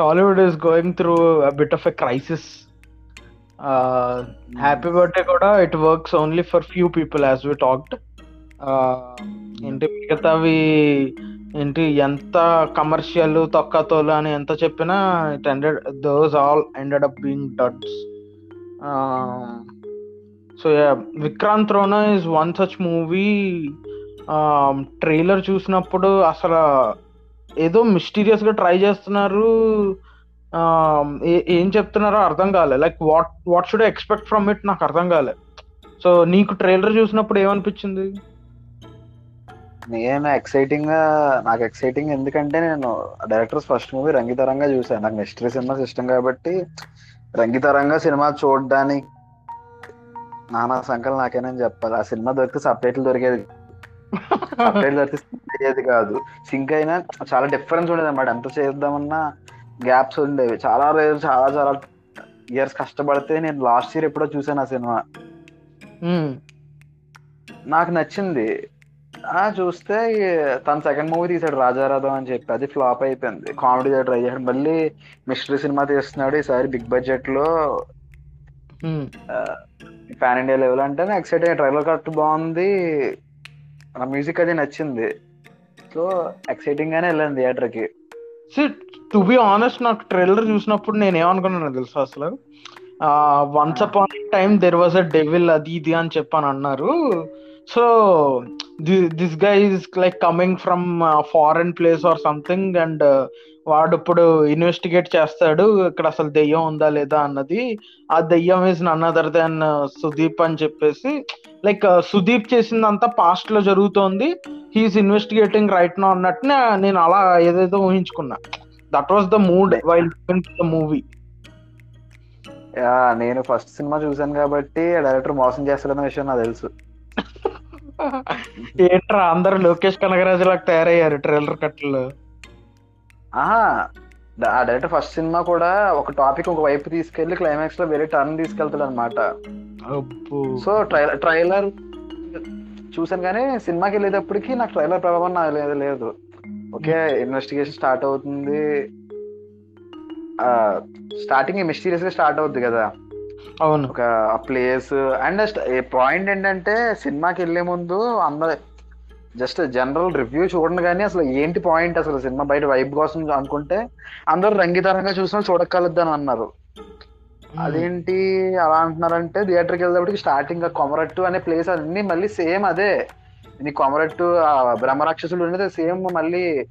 Tollywood is going through bit of a crisis happy birthday కూడా it works only for few people as we talked ఏంటి మిగతావి ఏంటి ఎంత commercial తొక్కతోలు అని ఎంత చెప్పినా it ended those all ended up being duds so Vikrant Rona is one such movie trailer చూసినప్పుడు అసలు ఏదో మిస్టీరియస్గా ట్రై చేస్తున్నారు. ఏం చెప్తున్నారో అర్థం కాలే. Like what what should expect from it నాకు అర్థం కాలే. సో నీకు ట్రైలర్ చూసినప్పుడు ఏమనిపించింది? నేను ఎక్సైటింగ్గా నాకు ఎక్సైటింగ్ ఎందుకంటే నేను డైరెక్టర్స్ ఫస్ట్ మూవీ రంగితరంగా చూసాను నాకు మిస్టరీ సినిమాస్ ఇష్టం కాబట్టి రంగితరంగా సినిమా చూడడానికి నానా సంకల్ నాకేనని చెప్పాలి. ఆ సినిమా దొరికితే సపరేట్లు దొరికేది. సపరేట్ దొరికితే అయ్యేది కాదు. సింక్ అయినా చాలా డిఫరెన్స్ ఉండేది అనమాట ఎంత చేద్దామన్నా గ్యాప్స్ ఉండేవి. చాలా రోజు చాలా చాలా ఇయర్స్ కష్టపడితే నేను లాస్ట్ ఇయర్ ఎప్పుడో చూసాను ఆ సినిమా. నాకు నచ్చింది. ఆ చూస్తే తన సెకండ్ మూవీ తీసాడు రాజారాధం అని చెప్పి. అది ఫ్లాప్ అయిపోయింది. కామెడీ ట్రై చేశాడు మళ్ళీ మిస్టరీ సినిమా తీస్తున్నాడు ఈసారి బిగ్ బడ్జెట్లో. పాన్ ఇండియా లెవెల్ అంటే ఎక్సైట్ అయ్యే ట్రైలర్ కట్ బాగుంది. నా మ్యూజిక్ అది నచ్చింది. సో ఎక్సైటింగ్ గానే వెళ్ళాను థియేటర్కి. టు బి ఆనెస్ట్ నాకు ట్రైలర్ చూసినప్పుడు నేను ఏమనుకున్నాను తెలుసు అసలు? Once upon time there was a devil అది ఇది అని చెప్పని అన్నారు. So this guy is like coming from foreign place or something and వాడు ఇప్పుడు ఇన్వెస్టిగేట్ చేస్తాడు ఇక్కడ అసలు దెయ్యం ఉందా లేదా అన్నది. ఆ దెయ్యం is none other than Sudeep అని చెప్పేసి లైక్ సుదీప్ చేసిందంతా పాస్ట్లో జరుగుతోంది. హీఈస్ ఇన్వెస్టిగేటింగ్ రైట్ నో అన్నట్టు నేను అలా ఏదేదో ఊహించుకున్నా. That was the mood while the movie నేను ఫస్ట్ సినిమా చూసాను కాబట్టి డైరెక్టర్ మోసం చేస్తాడన్న విషయం నాకు తెలుసు. ఏంట్రా అందరు లోకేష్ కనగరాజు లాగా తయారయ్యారు ట్రైలర్ కట్లో ఆహా ఆ డైరెక్టర్ ఫస్ట్ సినిమా కూడా ఒక టాపిక్ ఒక వైపు తీసుకెళ్ళి క్లైమాక్స్లో వేరే టర్న్ తీసుకెళ్తాడు అనమాట సో ట్రైలర్ ట్రైలర్ చూసాను కానీ సినిమాకి వెళ్ళేటప్పటికి నాకు ట్రైలర్ ప్రభావం నాకు లేదు లేదు. ఓకే ఇన్వెస్టిగేషన్ స్టార్ట్ అవుతుంది. స్టార్టింగ్ మిస్టీరియస్గా స్టార్ట్ అవుద్ది కదా. అవును. ఒక ప్లేస్ అండ్ పాయింట్ ఏంటంటే సినిమాకి వెళ్ళే ముందు అందరు జస్ట్ జనరల్ రివ్యూ చూడండి కానీ అసలు ఏంటి పాయింట్? అసలు సినిమా బయట వైబ్ కోసం అనుకుంటే అందరూ రంగితరంగా చూసిన చూడగలద్దని అన్నారు. అదేంటి అలా అంటున్నారంటే థియేటర్కి వెళ్ళేటప్పటికి స్టార్టింగ్ కొమరట్టు అనే ప్లేస్ అన్ని మళ్ళీ సేమ్ అదే. నీ కొమరట్టు బ్రహ్మరాక్షసులు ఉండేది సేమ్ మళ్ళీ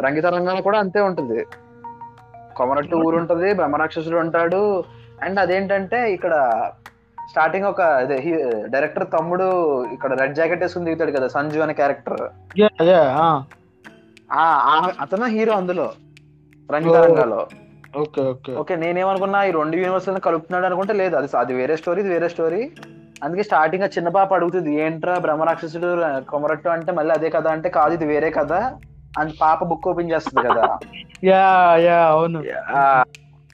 రంగితరంగాలో కూడా అంతే ఉంటుంది. కొమరట్టు ఊరు ఉంటది బ్రహ్మరాక్షసుడు ఉంటాడు. అండ్ అదేంటంటే ఇక్కడ స్టార్టింగ్ ఒక డైరెక్టర్ తమ్ముడు ఇక్కడ రెడ్ జాకెట్ వేసుకుని దిగుతాడు కదా సంజు అనే క్యారెక్టర్. అతను హీరో అందులో రంగితరంగాలో ఓకే ఓకే. ఓకే నేనేమనుకున్నా ఈ రెండు యూనివర్స్ కలుపుతున్నాడు అనుకుంటే లేదు అది అది వేరే స్టోరీ ఇది వేరే స్టోరీ అందుకే స్టార్టింగ్ చిన్న పాప అడుగుతుంది ఏంట్రా బ్రహ్మరాక్షసుడు కొమరట్టు అంటే మళ్ళీ అదే కదా అంటే కాదు ఇది వేరే కదా? అని పాప బుక్ ఓపెన్ చేస్తుంది కదా. యా యా అవును.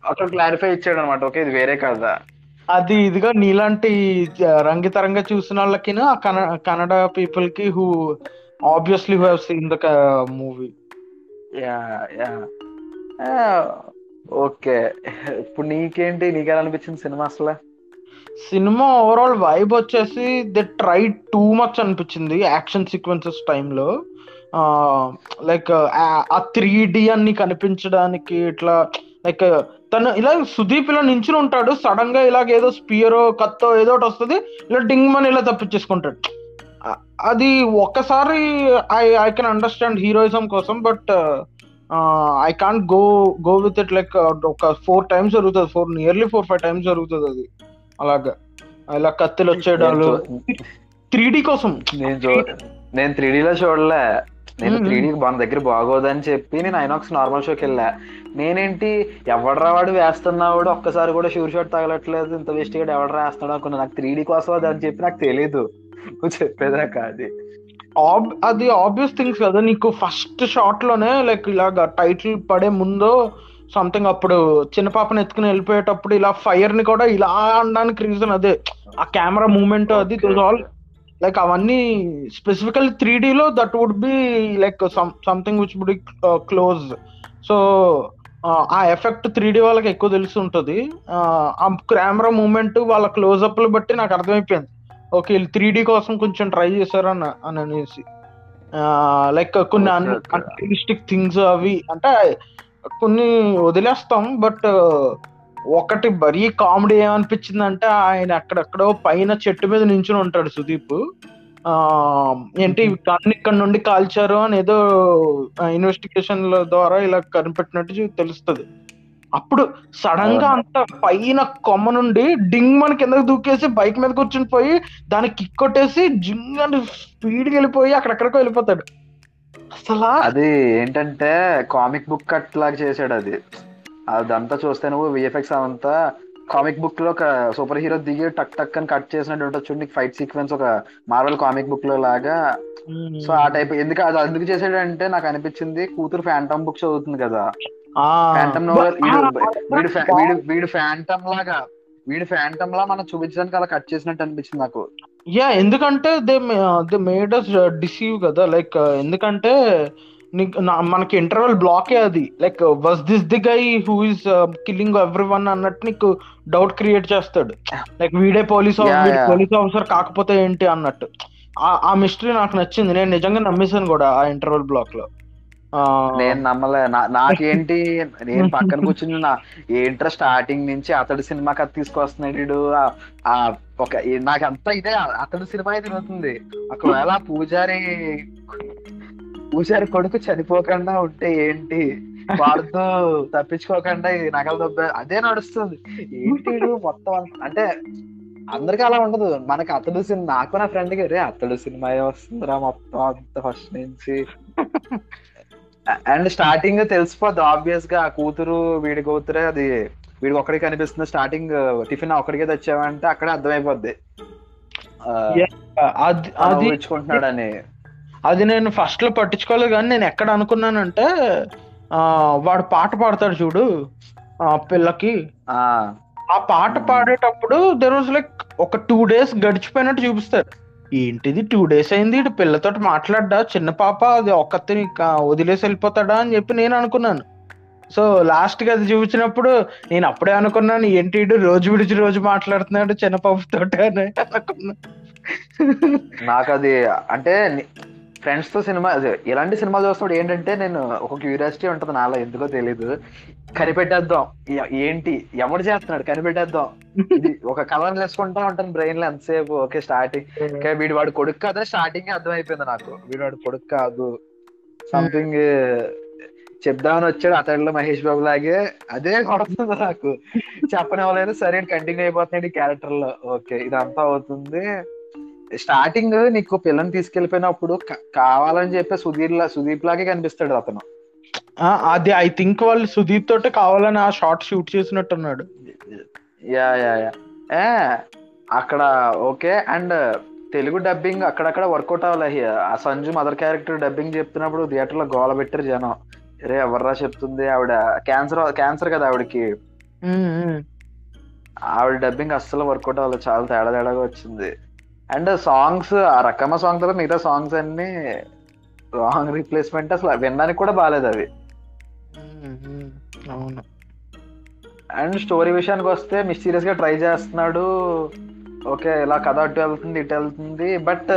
అక్కడ క్లారిఫై ఇచ్చాడు అనమాట ఓకే ఇది వేరే కదా. అది ఇదిగా నీలాంటి రంగితరంగా చూసిన వాళ్ళకి కన్నడ పీపుల్కి who obviously who have seen the movie yeah yeah. Okay. ఇప్పుడు నీకేంటి నీకెలా అనిపించింది సినిమా అసలు? సినిమా ఓవరాల్ వైబ్ వచ్చేసి దే ట్రై టూ మచ్ అనిపించింది యాక్షన్ సీక్వెన్సెస్ టైంలో. లైక్ ఆ త్రీ డి అన్ని కనిపించడానికి ఇట్లా లైక్ తను ఇలా సుదీప్ ఇలా నించుని ఉంటాడు. సడన్గా ఇలాగ ఏదో స్పియరో కత్తో ఏదో ఒకటి వస్తుంది. ఇలా డింగ్ మని ఇలా తప్పించేసుకుంటాడు. అది ఒక్కసారి I I can understand heroism కోసం but I can't go go with it like ఒక ఫోర్ టైమ్స్ జరుగుతుంది. Four nearly four five times జరుగుతుంది అది. అలాగా. ఇలా కత్తిలు వచ్చేయడాలు త్రీ డి కోసం. నేను నేను త్రీ లో చూడలే. నేను త్రీ డీ మన దగ్గర బాగోదని చెప్పి నేను ఐనాక్స్ నార్మల్ షోకి వెళ్ళా. నేనేంటి ఎవడరా వాడు వేస్తున్నావాడు ఒక్కసారి కూడా షూర్ షాట్ తగలట్లేదు ఇంత వేస్ట్గా ఎవడరా వేస్తున్నాడు అనుకున్నా. నాకు త్రీ డీ కోసం అది అని చెప్పి నాకు తెలియదు నువ్వు చెప్పేదాకా అది అది ఆబ్వియస్ థింగ్స్ కదా నీకు ఫస్ట్ షాట్లోనే లైక్ ఇలాగ టైటిల్ పడే ముందు సంథింగ్ అప్పుడు చిన్న పాపను ఎత్తుకుని వెళ్ళిపోయేటప్పుడు ఇలా ఫైర్ని కూడా ఇలా అనడానికి రీజన్ అదే. ఆ కెమెరా మూమెంట్ అది ఆల్ లైక్ అవన్నీ స్పెసిఫికల్ త్రీ లో that would be like something which would close so ఆ, ఎఫెక్ట్ త్రీ డి వాళ్ళకి ఎక్కువ తెలిసి ఉంటుంది. ఆ కెమెరా మూమెంట్ వాళ్ళ క్లోజప్లు బట్టి నాకు అర్థమైపోయింది. ఓకే వీళ్ళు త్రీ డి కోసం కొంచెం ట్రై చేశారు అని అని అనేసి లైక్ కొన్ని. అన్రియలిస్టిక్ థింగ్స్ అవి అంటే కొన్ని వదిలేస్తాం బట్ ఒకటి మరీ కామెడీ ఏమనిపించింది అంటే ఆయన అక్కడెక్కడో పైన చెట్టు మీద నించుని ఉంటాడు సుదీప్. ఆ ఏంటి కన్ను ఇక్కడ నుండి కాల్చారు అని ఏదో ఇన్వెస్టిగేషన్ ద్వారా ఇలా కనిపెట్టినట్టు తెలుస్తది. అప్పుడు సడన్గా అంత పైన కొమ్మ నుండి డింగ్ మన కిందకి దూకేసి బైక్ మీద కూర్చుని పోయి దానికి కిక్ కొట్టేసి జింగ్ అని స్పీడ్ వెళ్ళిపోయి అక్కడెక్కడికో వెళ్ళిపోతాడు. అసలా అది ఏంటంటే కామిక్ బుక్ కట్ లాగా చేశాడు అది. అదంతా చూస్తే నువ్వు విఎఫ్ఎక్స్ అవంతా కామిక్ బుక్లో ఒక సూపర్ హీరో దిగి టక్ టక్ అని కట్ చేసినట్టు ఉంటుంది చూడండి ఫైట్ సీక్వెన్స్ ఒక మార్వల్ కామిక్ బుక్లో లాగా. సో ఆ టైప్ ఎందుకు అది ఎందుకు చేసాడంటే నాకు అనిపించింది కూతురు ఫ్యాంటమ్ బుక్ చదువుతుంది కదా. ఫ్యాంటమ్ వీడు వీడు వీడు ఫ్యాంటమ్ లాగా వీడు ఫ్యాంటమ్ లా మనం చూపించడానికి అలా కట్ చేసినట్టు అనిపించింది నాకు. యా ఎందుకంటే they they made us deceive కదా. లైక్ ఎందుకంటే నీకు నా- మనకి ఇంటర్వెల్ బ్లాకే అది. Like was this the guy who is killing everyone అన్నట్టు నీకు డౌట్ క్రియేట్ చేస్తాడు. లైక్ వీడే పోలీస్. పోలీస్ ఆఫీసర్ కాకపోతే ఏంటి అన్నట్టు. ఆ- మిస్టరీ నాకు నచ్చింది. నేను నిజంగా నమ్మేశాను కూడా ఆ ఇంటర్వెల్ బ్లాక్లో. నేను నమ్మలే. నాకేంటి? నేను పక్కన కూర్చుని నా ఏంట్రా స్టార్టింగ్ నుంచి అతడు సినిమా కథ తీసుకొస్తున్నాడు. ఆ- ఒక నాకంతా ఇదే. అతడు సినిమా తిరుగుతుంది. ఒకవేళ పూజారి పూజారి కొడుకు చనిపోకుండా ఉంటే ఏంటి? వాడితో తప్పించుకోకుండా ఈ నగలు దొబ్బ అదే నడుస్తుంది. ఏంటి మొత్తం అంటే అందరికి అలా ఉండదు. మనకి అతడు సినిమా నాకు నా ఫ్రెండ్కి రే అతడు సినిమా వస్తుందిరా మొత్తం అంత ఫస్ట్ నుంచి? అండ్ స్టార్టింగ్ తెలిసిపోద్ది ఆబ్వియస్గా ఆ కూతురు వీడి కూతురే అది వీడికి ఒక్కడికి కనిపిస్తుంది. స్టార్టింగ్ టిఫిన్ ఒక్కడికే తెచ్చావంటే అక్కడే అర్థమైపోద్ది. అది తను అది నేను ఫస్ట్లో పట్టించుకోలేదు కానీ నేను ఎక్కడ అనుకున్నానంటే ఆ వాడు పాట పాడతాడు చూడు ఆ పిల్లకి. ఆ. పాట పాడేటప్పుడు దెర్ వాజ్ లైక్ ఒక టూ డేస్ గడిచిపోయినట్టు చూపిస్తారు. ఏంటిది టూ డేస్ అయింది? ఇటు పిల్లతోటి మాట్లాడ్డా? చిన్న పాప అది ఒక్కతిని వదిలేసి వెళ్ళిపోతాడా అని చెప్పి నేను అనుకున్నాను. సో లాస్ట్కి అది చూపించినప్పుడు నేను అప్పుడే అనుకున్నాను ఏంటి ఈడు రోజు విడిచి రోజు మాట్లాడుతున్నాడు చిన్న పాపతోటి అని అనుకున్నా. నాకు అది అంటే ఫ్రెండ్స్తో సినిమా ఇలాంటి సినిమా చూస్తున్నప్పుడు ఏంటంటే నేను ఒక క్యూరియాసిటీ ఉంటది నాలో ఎందుకో తెలీదు. కనిపెట్టేద్దాం. ఏంటి? ఎవడు చేస్తున్నాడు? కనిపెట్టేద్దాం. ఇది ఒక కలర్ వేసుకుంటా ఉంటాను బ్రెయిన్లో ఎంతసేపు. Okay starting. ఇంకా వీడు వాడు కొడుకు కాదా? స్టార్టింగ్ అర్థం అయిపోయింది నాకు. వీడు వాడు కొడుకు కాదు. సంథింగ్ చెప్దామని వచ్చాడు అతడిలో మహేష్ బాబు లాగే. అదే కొడుతుంది నాకు. చెప్పనివ్వలేదు సరే కంటిన్యూ అయిపోతున్నాడు ఈ క్యారెక్టర్లో. ఓకే ఇదంతా అవుతుంది. స్టార్టింగ్ నీకు పిల్లని తీసుకెళ్ళిపోయినప్పుడు కావాలని చెప్పి సుధీర్ లా సుదీప్ లాగే కనిపిస్తాడు అతను. అది ఐ థింక్ వాళ్ళు సుదీప్ తోటి కావాలని ఆ short shoot చేసినట్టున్నాడు. Yeah yeah yeah. ఏ అక్కడ ఓకే. అండ్ తెలుగు డబ్బింగ్ అక్కడక్కడ వర్కౌట్ అవ్వాలి. ఆ సంజు మదర్ క్యారెక్టర్ డబ్బింగ్ చెప్తున్నప్పుడు థియేటర్లో గోల పెట్టారు జనం. రే ఎవర్రా చెప్తుంది? ఆవిడ క్యాన్సర్ క్యాన్సర్ కదా ఆవిడకి. ఆవిడ డబ్బింగ్ అస్సలు వర్కౌట్ అవ్వలేదు చాలా తేడా తేడాగా వచ్చింది. అండ్ సాంగ్స్ ఆ రకమ్మ సాంగ్ తర్వాత మిగతా సాంగ్స్ అన్ని రాంగ్ రీప్లేస్మెంట్ అసలు వినడానికి కూడా బాగాలేదు అవి. అవును. అండ్ స్టోరీ విషయానికి వస్తే మిస్టీరియస్గా ట్రై చేస్తున్నాడు. ఓకే ఇలా కథ అటు వెళ్తుంది ఇటు వెళ్తుంది. బట్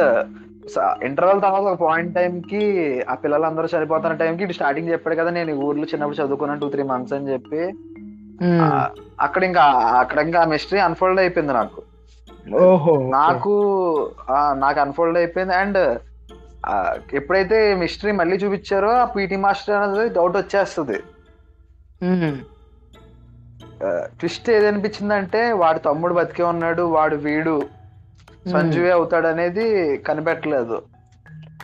ఇంటర్వెల్ తర్వాత ఒక పాయింట్ టైం కి ఆ పిల్లలందరూ చనిపోతున్న టైం కి ఇటు స్టార్టింగ్ చెప్పాడు కదా నేను ఊర్లో చిన్నప్పుడు చదువుకున్నాను టూ త్రీ మంత్స్ అని చెప్పి. అక్కడ ఇంకా అక్కడ ఇంకా మిస్టరీ అన్ఫోల్డ్ అయిపోయింది నాకు. ఓహో నాకు ఆ, నాకు అన్ఫోల్డ్ అయిపోయింది. అండ్ ఎప్పుడైతే మిస్టరీ మళ్ళీ చూపించారో ఆ పీటీ మాస్టర్ అనేది డౌట్ వచ్చేస్తుంది. ట్విస్ట్ ఏదనిపించింది అంటే వాడు తమ్ముడు బతికే ఉన్నాడు వాడు వీడు సంజువే అవుతాడు అనేది కనిపెట్టలేదు.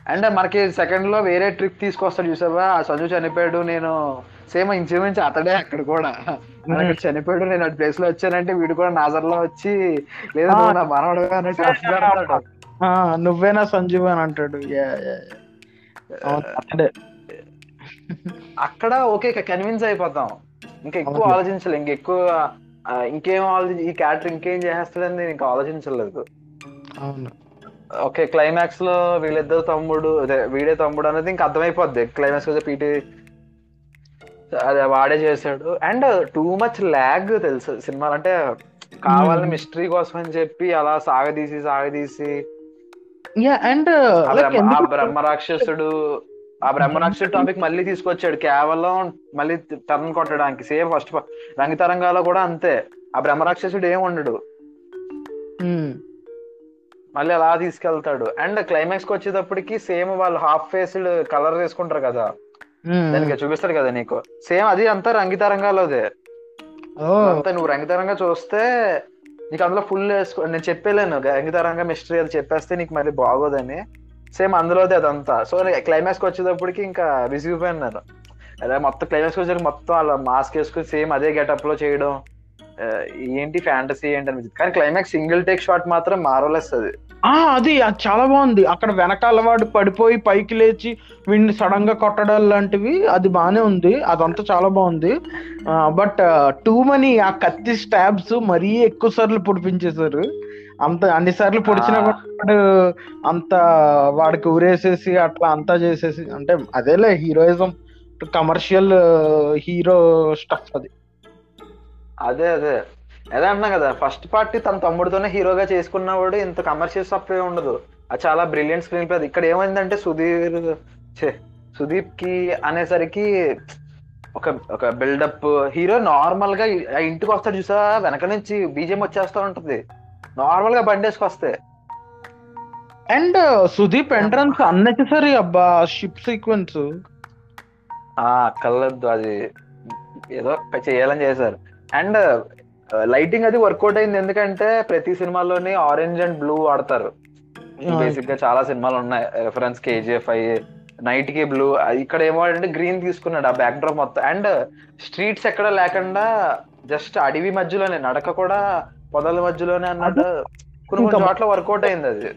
అండ్ మనకి సెకండ్లో వేరే ట్రిప్ తీసుకొస్తాడు చూసావా? ఆ సంజు చనిపోయాడు నేను సేమ్ ఇంచుమించు అతడే అక్కడ కూడా. చనిపోయాడు నేను అటు ప్లేస్లో వచ్చానంటే వీడు కూడా నాజర్లో వచ్చి లేదు నా మనవడు అన్నట్టు నువ్వేనా సంజీవ్ అని అంటాడు. అక్కడ ఓకే కన్విన్స్ అయిపోతాం. ఇంకా ఎక్కువ. ఆలోచించలేదు ఇంకా ఎక్కువ ఇంకేం ఆలోచించి ఈ క్యారెక్టర్ ఇంకేం చేస్తాడని నేను ఇంకా ఆలోచించలేదు. అవును. ఓకే క్లైమాక్స్లో వీళ్ళిద్దరు తమ్ముడు అదే వీడే తమ్ముడు అనేది ఇంకా అర్థమైపోద్ది. క్లైమాక్స్ పీటీ అదే వాడే చేశాడు. అండ్ టూ మచ్ ల్యాగ్ తెలుసు సినిమాలు. అంటే కావాలని Hmm. మిస్టరీ కోసం అని చెప్పి అలా సాగదీసి సాగదీసి. అండ్ ఆ బ్రహ్మ రాక్షసుడు ఆ బ్రహ్మ రాక్షసుడు టాపిక్ మళ్ళీ తీసుకొచ్చాడు. కేవలం మళ్ళీ టర్న్ కొట్టడానికి. సేమ్ ఫస్ట్ రంగతరంగాలో కూడా అంతే. ఆ బ్రహ్మ రాక్షసుడు ఏం ఉండడు. మళ్ళీ అలా తీసుకెళ్తాడు. అండ్ క్లైమాక్స్కి వచ్చేటప్పటికి సేమ్ వాళ్ళు హాఫ్ ఫేస్డ్ కలర్ వేసుకుంటారు కదా. దానికి చూపిస్తాడు కదా నీకు. సేమ్ అది అంతా రంగితరంగాలోదే. అంతా నువ్వు రంగితరంగా చూస్తే నీకు అందులో ఫుల్ వేసుకో నేను చెప్పలేను. రంగితరంగా మిస్టరీ అది చెప్పేస్తే నీకు మళ్ళీ బాగోదని. సేమ్ అందులోదే అదంతా. సో క్లైమాక్స్ వచ్చేటప్పటికి ఇంకా విసిగిపోయాను నేను. అదే మొత్తం క్లైమాక్స్ వచ్చేసరికి మొత్తం అలా మాస్క్ వేసుకుని సేమ్ అదే గెటప్లో చేయడం. ఏంటి ఫ్యాంటసీ ఏంటి అనిపించింది కానీ క్లైమాక్స్ సింగిల్ టేక్ షాట్ మాత్రం మారలెస్ అది. ఆ అది చాలా బాగుంది. అక్కడ వెనకాల వాడు పడిపోయి పైకి లేచి వీడిని సడన్గా కొట్టడం లాంటివి అది బానే ఉంది. అదంతా చాలా బాగుంది. బట్ టూ మనీ ఆ కత్తి స్టాబ్స్ మరీ ఎక్కువ సార్లు పొడిపించేశారు. అంత అన్ని సార్లు పొడిచినా. కూడా వాడు అంత వాడికి ఊరేసేసి అట్లా అంతా చేసేసి అంటే అదేలే హీరోయిజం కమర్షియల్ హీరో స్టఫ్ అది. అదే అదే. అదే అంటున్నా కదా ఫస్ట్ పార్టీ తన తమ్ముడితోనే హీరోగా చేసుకున్నవాడు ఇంత కమర్షియల్ ఏ ఉండదు. అది చాలా బ్రిలియంట్ స్క్రీన్ ప్లే ఇక్కడ ఏమైందంటే సుధీర్ సుదీప్కి అనేసరికి ఒక ఒక బిల్డప్ హీరో నార్మల్గా ఆ ఇంటికి వస్తాడు చూసా వెనక నుంచి బీజేం వచ్చేస్తా ఉంటది. నార్మల్గా బండేసుకొస్తే అండ్ సుదీప్ ఎంట్రన్స్ అన్నెసరీ అబ్బా షిప్ సీక్వెన్స్ ఆ కళ్ళద్దు అది ఏదో చేయాలని చేశారు. అండ్ లైటింగ్ అది వర్కౌట్ అయింది. ఎందుకంటే ప్రతి సినిమాలోని ఆరెంజ్ అండ్ బ్లూ వాడతారు. బేసిక్గా చాలా సినిమాలు ఉన్నాయి. రెఫరెన్స్ కేజీఎఫ్ అయ్యి నైట్కి బ్లూ ఇక్కడ ఏమో అంటే గ్రీన్ తీసుకున్నాడు ఆ బ్యాక్ డ్రాప్ మొత్తం. అండ్ స్ట్రీట్స్ ఎక్కడ లేకుండా జస్ట్ అడవి మధ్యలోనే నడక కూడా పొదల మధ్యలోనే అన్నట్టు కొన్ని కొన్ని చోట్ల వర్కౌట్ అయింది అది.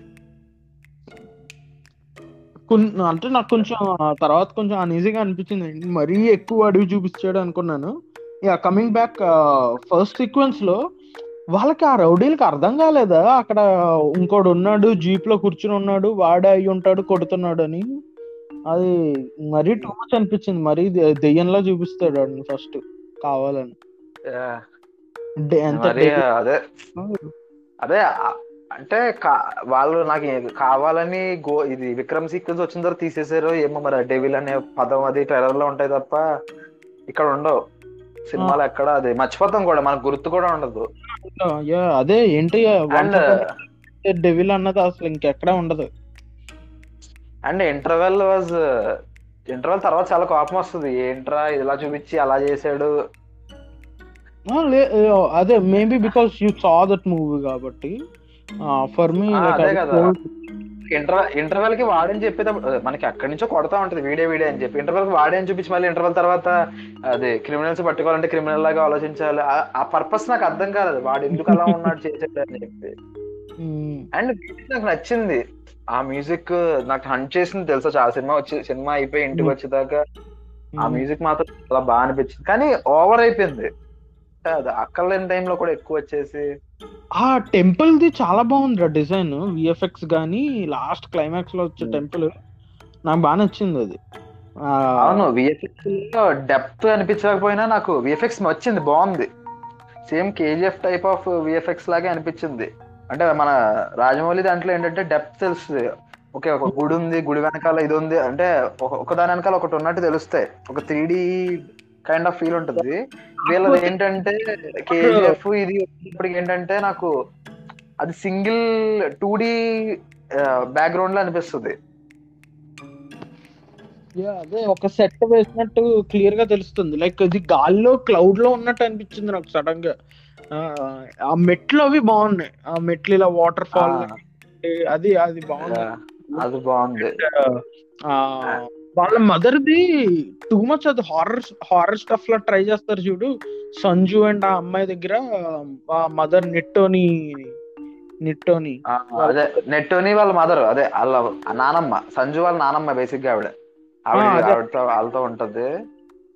అంటే నాకు కొంచెం తర్వాత కొంచెం అన్ఈజీగా అనిపించింది. మరీ ఎక్కువ అడవి చూపించాడు అనుకున్నాను. యా కమింగ్ బ్యాక్ ఫస్ట్ సీక్వెన్స్లో వాళ్ళకి ఆ రౌడీలకి అర్థం కాలేదా? అక్కడ ఇంకోడు ఉన్నాడు జీప్లో కూర్చుని ఉన్నాడు వాడే అయి ఉంటాడు కొడుతున్నాడు అని. అది మరీ టూ మచ్ అనిపించింది. మరీ దెయ్యంలా చూపిస్తాడు ఫస్ట్ కావాలని. అదే అదే అంటే వాళ్ళు నాకు కావాలని గో ఇది విక్రమ్ సీక్వెన్స్ వచ్చిన తర్వాత తీసేసారు ఏమో మరి డెవిల్ అనే పదం అది ట్రైలర్లో ఉంటాయి తప్ప ఇక్కడ ఉండవు. సినిమాలో ఎక్కడ అది మర్చిపోతాం కూడా మనకు గుర్తు కూడా ఉండదు. అదే ఏంటి డెవిల్ అన్నది అసలు ఇంకెక్కడా ఉండదు. అండ్ ఇంటర్వెల్ వాజ్ ఇంటర్వెల్ తర్వాత చాలా కోపం వస్తుంది. ఏంట్రా ఇలా చూపించి అలా ఆ, అదే maybe because you saw that movie కాబట్టి ఫర్ మీ. ఇంటర్వెల్ ఇంటర్వెల్కి వాడని చెప్పేటప్పుడు మనకి అక్కడి నుంచో కొడతా ఉంటది వీడియో వీడియో అని చెప్పి. ఇంటర్వెల్కి వాడే అని చూపించి మళ్ళీ ఇంటర్వెల్ తర్వాత అదే క్రిమినల్స్ పట్టుకోవాలంటే క్రిమినల్ లాగా ఆలోచించాలి. ఆ- పర్పస్ నాకు అర్థం కాలేదు. వాడు ఎందుకు అలా ఉన్నాడు చేసాడు అని చెప్పి. అండ్ నాకు నచ్చింది. ఆ మ్యూజిక్ నాకు హంట్ చేసింది తెలుసా? చాలా సినిమా వచ్చి సినిమా అయిపోయి ఇంటికి. వచ్చేదాకా. ఆ మ్యూజిక్ మాత్రం చాలా బాగా అనిపించింది. కానీ ఓవర్ అయిపోయింది. అక్కర్లేని టైంలో కూడా ఎక్కువ వచ్చేసి. ఆ టెంపుల్ ది చాలా బాగుంది డిజైన్. విఎఫ్ఎక్స్ గానీ లాస్ట్ క్లైమాక్స్లో వచ్చే Hmm. టెంపుల్ నాకు బాగా నచ్చింది అది. అవును విఎఫ్ఎక్స్ డెప్త్ అనిపించకపోయినా నాకు విఎఫ్ఎక్స్ వచ్చింది బాగుంది. Same KGF type of VFX లాగే అనిపించింది. అంటే మన రాజమౌళి దాంట్లో ఏంటంటే డెప్త్ తెలుస్తుంది. ఓకే ఒక గుడి ఉంది గుడి వెనకాల ఇది ఉంది. అంటే ఒక ఒక దాని వెనకాల ఒకటి ఉన్నట్టు తెలుస్తాయి. ఒక three D kind of feel ఉంటుంది. వీళ్ళది ఏంటంటే కేజీఎఫ్ ఇది ఇప్పటికి ఏంటంటే నాకు అది సింగిల్ టూ డి బ్యాక్గ్రౌండ్లో అనిపిస్తుంది. అదే ఒక సెట్ వేసినట్టు క్లియర్గా తెలుస్తుంది. లైక్ ఇది గాల్లో క్లౌడ్లో ఉన్నట్టు అనిపించింది నాకు సడన్గా. ఆ, మెట్లు అవి బాగున్నాయి. ఆ మెట్లు ఇలా వాటర్ ఫాల్ అది అది బాగుంది. అది బాగుంది. ఆ వాళ్ళ మదర్ ది టూ మచ్ అది హారర్ హారర్ స్టఫ్ లా ట్రై చేస్తారు చూడు. సంజు అండ్ ఆ అమ్మాయి దగ్గర ఆ మదర్ నిట్టోని నిట్టోని. అదే నెట్టోని వాళ్ళ మదర్ అదే వాళ్ళ నానమ్మ సంజు వాళ్ళ నానమ్మ బేసిక్గా ఆవిడ. ఆవిడతో వాళ్ళతో ఉంటది.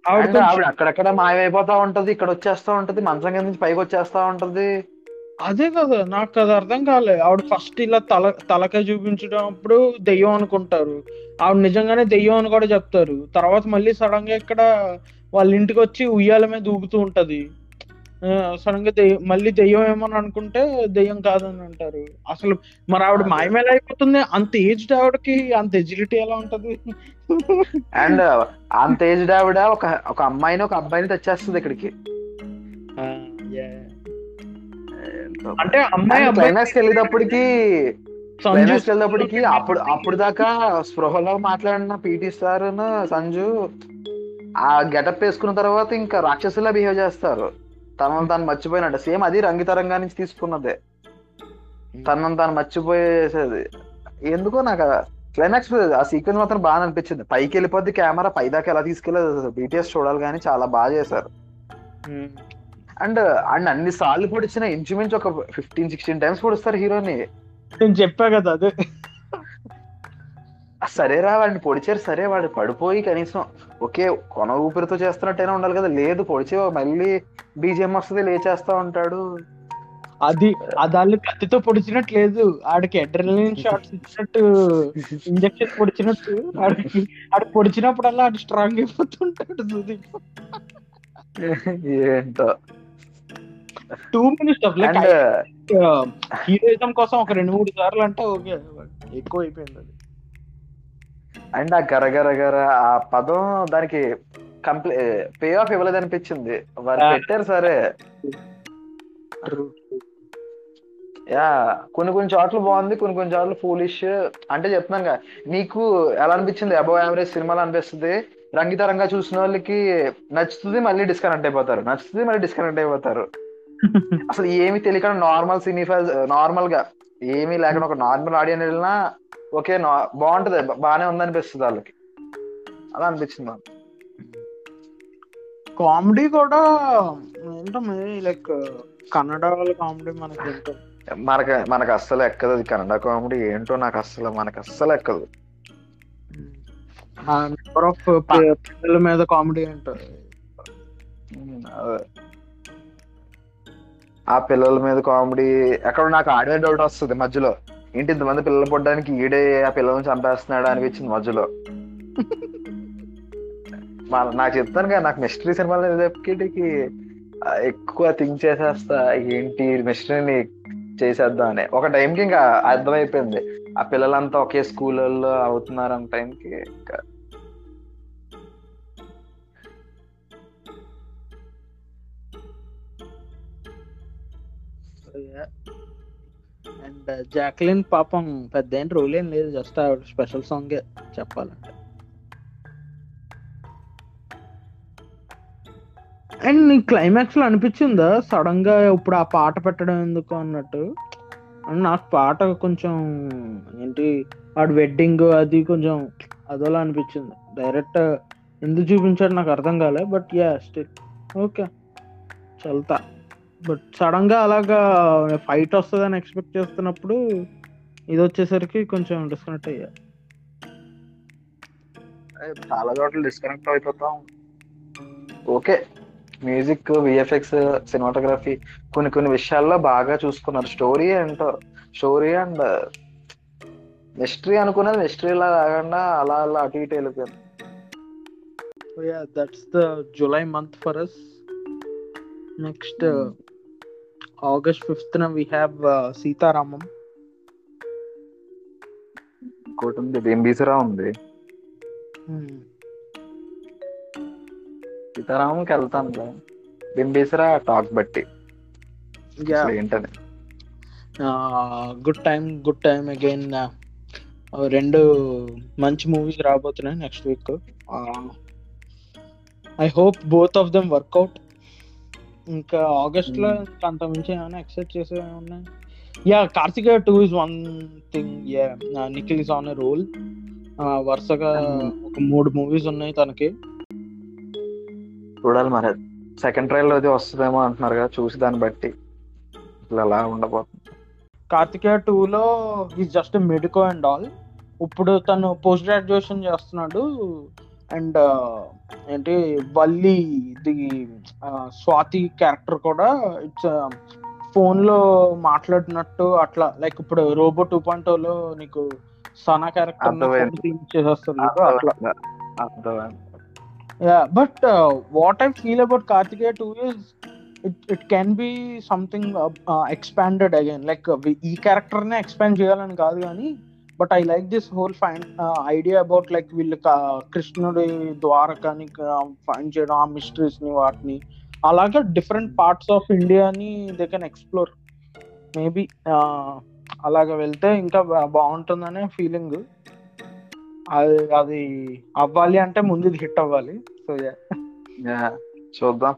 ఆవిడ అక్కడక్కడ మాయమైపోతా ఉంటది ఇక్కడ వచ్చేస్తా ఉంటది మంచం కింద నుంచి పైకి వచ్చేస్తా ఉంటది. అదే కదా నాకు అది అర్థం కాలే ఆవిడ ఫస్ట్ ఇలా తల తలకాయ చూపించినప్పుడు దెయ్యం అనుకుంటారు. ఆవిడ నిజంగానే దెయ్యం అని కూడా చెప్తారు. తర్వాత మళ్ళీ సడన్గా ఇక్కడ వాళ్ళ ఇంటికి వచ్చి ఉయ్యాల మీద ఊగుతూ ఉంటది. సడన్గా దెయ్యం మళ్ళీ దెయ్యం ఏమని అనుకుంటే దెయ్యం కాదని అంటారు. అసలు మరి ఆవిడ. మాయమేలా అయిపోతుంది. అంత ఏజ్డ్ ఆవిడకి అంత ఎజిలిటీ ఎలా ఉంటది? అండ్ అంత ఏజ్ ఆవిడ ఒక ఒక అమ్మాయిని ఒక అబ్బాయిని తెచ్చేస్తుంది ఇక్కడికి. అంటే అమ్మాయి క్లైమాక్స్ వెళ్ళేటప్పటికి సంజు క్లైమాక్స్ వెళ్ళేటప్పటికి అప్పుడు అప్పుడు దాకా స్పృహలో మాట్లాడిన పీటీ సార్ సంజు ఆ గెటప్ వేసుకున్న తర్వాత ఇంకా రాక్షసులా బిహేవ్ చేస్తారు. తనను తాను మర్చిపోయినట్టు. సేమ్ అది రంగితరంగా నుంచి తీసుకున్నదే. తనను తాను మర్చిపోయేసేది. ఎందుకో నాకు క్లైమాక్స్ ఆ సీక్వెన్స్ మాత్రం బాగా అనిపించింది. పైకి వెళ్ళిపోద్ది కెమెరా పై దాకా ఎలా తీసుకెళ్ళదు బీటీఎస్ చూడాలి కానీ చాలా బాగా చేశారు. అండ్ అండ్ అన్ని సార్లు పొడిచిన ఇంచుమించు ఒక ఫిఫ్టీన్ సిక్స్టీన్ టైమ్స్ పొడుస్తారు హీరోని. నేను చెప్పా కదా అదే. సరేరా వాడిని పొడిచారు సరే వాడు పడిపోయి కనీసం ఒకే కొన ఊపిరితో చేస్తున్నట్టయినా ఉండాలి కదా. లేదు పొడిచి మళ్ళీ బీజిఎం వస్తుంది లేచేస్తా ఉంటాడు. అది అదాళ్ళు కత్తితో పొడిచినట్టు లేదు. ఆడికి అడ్రినలిన్ షాట్స్ ఇచ్చినట్టు ఇంజక్షన్ పొడిచినట్టు ఆడికి ఆడు పొడిచినప్పుడల్లా ఆడు స్ట్రాంగ్ అయిపోతుంటాడు ఏంటో. Two minutes of like heroism కోసం ఒక రెండు మూడు సార్లు అంటే ఓకే ఎక్కువ అయిపోయింది అది. అండ్ ఆ గర గర గర ఆ పదం దానికి కంప్లీ పే ఆఫ్ ఇవ్వలేదు అనిపించింది వారు. పెట్టారు సరే. యా కొన్ని కొన్ని చోట్ల బాగుంది కొన్ని కొన్ని చోట్ల ఫూలిష్ అంటే చెప్తున్నాను కదా నీకు ఎలా అనిపించింది? అబౌవ్ యావరేజ్ సినిమాలు అనిపిస్తుంది? రంగితరంగా చూసిన వాళ్ళకి నచ్చుతుంది మళ్ళీ డిస్కనెక్ట్ అయిపోతారు. నచ్చుతుంది మళ్ళీ డిస్కనెక్ట్ అయిపోతారు. అసలు ఏమి తెలియకుండా నార్మల్ సినిఫా నార్మల్గా ఏమీ లేకుండా ఒక నార్మల్ ఆడియన్ వెళ్ళినా ఓకే బాగుంటది బా- బాగానే ఉంది అనిపిస్తుంది వాళ్ళకి. అలా అనిపించింది నాకు. కామెడీ కూడా ఏంటో లైక్ కన్నడ వాళ్ళ కామెడీ మనకి ఏంటో? మనకి మనకు అస్సలు ఎక్కదు అది కన్నడ కామెడీ ఏంటో నాకు అస్సలు మనకు అస్సలు ఎక్కదు. నెంబర్ ఆఫ్ పిల్లల మీద కామెడీ ఏంటో. ఆ పిల్లల మీద కామెడీ ఎక్కడ నాకు ఆడమే డౌట్ వస్తుంది మధ్యలో. ఏంటి ఇంతమంది పిల్లలు పుట్టడానికి ఈడే ఆ పిల్లల్ని చంపేస్తున్నాడు అనిపించింది మధ్యలో. నాకు చెప్తాను కదా నాకు మిస్టరీ సినిమాలు చెప్పేటికి ఎక్కువ థింక్ చేసేస్తా. ఏంటి మిస్టరీని చేసేద్దాం అని. ఒక టైంకి ఇంకా అర్థమైపోయింది. ఆ పిల్లలంతా ఒకే స్కూళ్ళల్లో అవుతున్నారు అన్న టైంకి ఇంకా అండ్ uh, జాక్లిన్ పాపం పెద్ద ఏం రోల్ ఏం లేదు జస్ట్ ఆవిడ స్పెషల్ సాంగే చెప్పాలంటే. అండ్ నీ క్లైమాక్స్లో అనిపించిందా? సడన్గా ఇప్పుడు ఆ పాట పెట్టడం ఎందుకు అన్నట్టు? అండ్ నాకు పాట కొంచెం ఏంటి వాడు వెడ్డింగ్ అది కొంచెం అదోలా అనిపించింది. డైరెక్ట్ ఎందుకు చూపించాడు నాకు అర్థం కాలే బట్ యా స్టిల్ ఓకే చల్తా. బట్ సడన్గా అలాగా ఫైట్ వస్తుందని ఎక్స్పెక్ట్ చేస్తున్నప్పుడు ఇది వచ్చేసరికి కొంచెం డిస్కనెక్ట్ అయ్యా. చాలా చోట్ల డిస్కనెక్ట్ అయిపోతాం. ఓకే. మ్యూజిక్ విఎఫ్ఎక్స్ సినిమాటోగ్రఫీ కొన్ని కొన్ని విషయాల్లో బాగా చూసుకున్నారు. స్టోరీ ఏంటో స్టోరీ అండ్ మిస్టరీ అనుకున్నది మిస్టరీ లా కాకుండా అలా అలా అటు ఇటు వెళ్ళిపోయింది that's the July month for us next August fifth we have Sita Ramam. ఇంకోటి ఉంది బింబీసరా ఉంది? సీతారామంకి వెళ్తాను బింబీసరా టాక్ బట్టి. ఏంటని good time good time again రెండు మంచి మూవీస్ రాబోతున్నాయి next week I hope both of them work out ఇంకా ఆగస్ట్లో Hmm. అంత మించి ఏమైనా ఎక్సెప్ట్ చేసే ఉన్నాయి yeah Karthika two is one thing yeah Nikhil is on a roll వరుసగా Hmm. ఒక మూడు మూవీస్ ఉన్నాయి తనకి. చూడాలి మరి. సెకండ్ ట్రయల్ అది వస్తుందేమో అంటున్నారు కదా చూసి దాన్ని బట్టి. అసలు అలా ఉండబోతుంది. కార్తికేయ టూ లో is just medico and all ఇప్పుడు తను పోస్ట్ గ్రాడ్యుయేషన్ చేస్తున్నాడు. అండ్ ఏంటి వల్లి ది స్వాతి క్యారెక్టర్ కూడా ఇట్స్ ఫోన్లో మాట్లాడినట్టు అట్లా లైక్ ఇప్పుడు రోబో టూ పాయింట్లో నీకు సనా క్యారెక్టర్ చూడు, అట్లా. about Kartikeya 2 is it, it can be something uh, uh, expanded again. Like uh, we- ఈ క్యారెక్టర్ నే ఎక్స్పాండ్ చేయాలని కాదు కానీ but I like this whole fine idea about like వీళ్ళు కృష్ణుడి ద్వారకాని ఫైండ్ చేయడం ఆ మిస్టరీస్ని వాటిని అలాగే డిఫరెంట్ పార్ట్స్ ఆఫ్ ఇండియాని దే కెన్ ఎక్స్ప్లోర్ మేబీ అలాగ వెళ్తే ఇంకా బాగుంటుందనే ఫీలింగ్ అది అది అవ్వాలి అంటే ముందు ఇది హిట్ అవ్వాలి. సో చూద్దాం.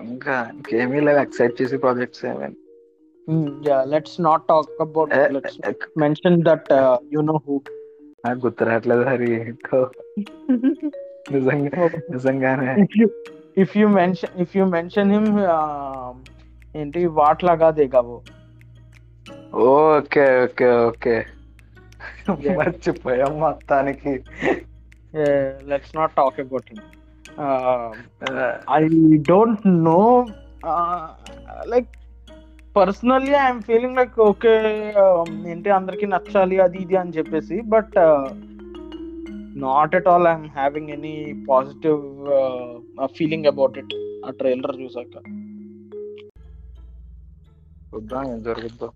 ఇంకా ఇంకేమీ లేదు ఎక్సైట్ చేసే ప్రాజెక్ట్స్ ఏమైనా let's not talk about let's mention that you know who నాకు గుర్తు రావట్లేదు హరి. నిజంగా నిజంగానే. If you mention if you mention him ఏంటి వాట్లాగా దిగావు. ఓకే ఓకే ఓకే మర్చిపోయాం మొత్తానికి. Let's not talk about him I don't know like personally I'm feeling like okay ఏంటి అందరికి నచ్చాలి అది ఇది అని చెప్పేసి but not at all I'm having any positive feeling about it ఆ ట్రైలర్ చూసాక చూద్దాం ఏం జరుగుతుందో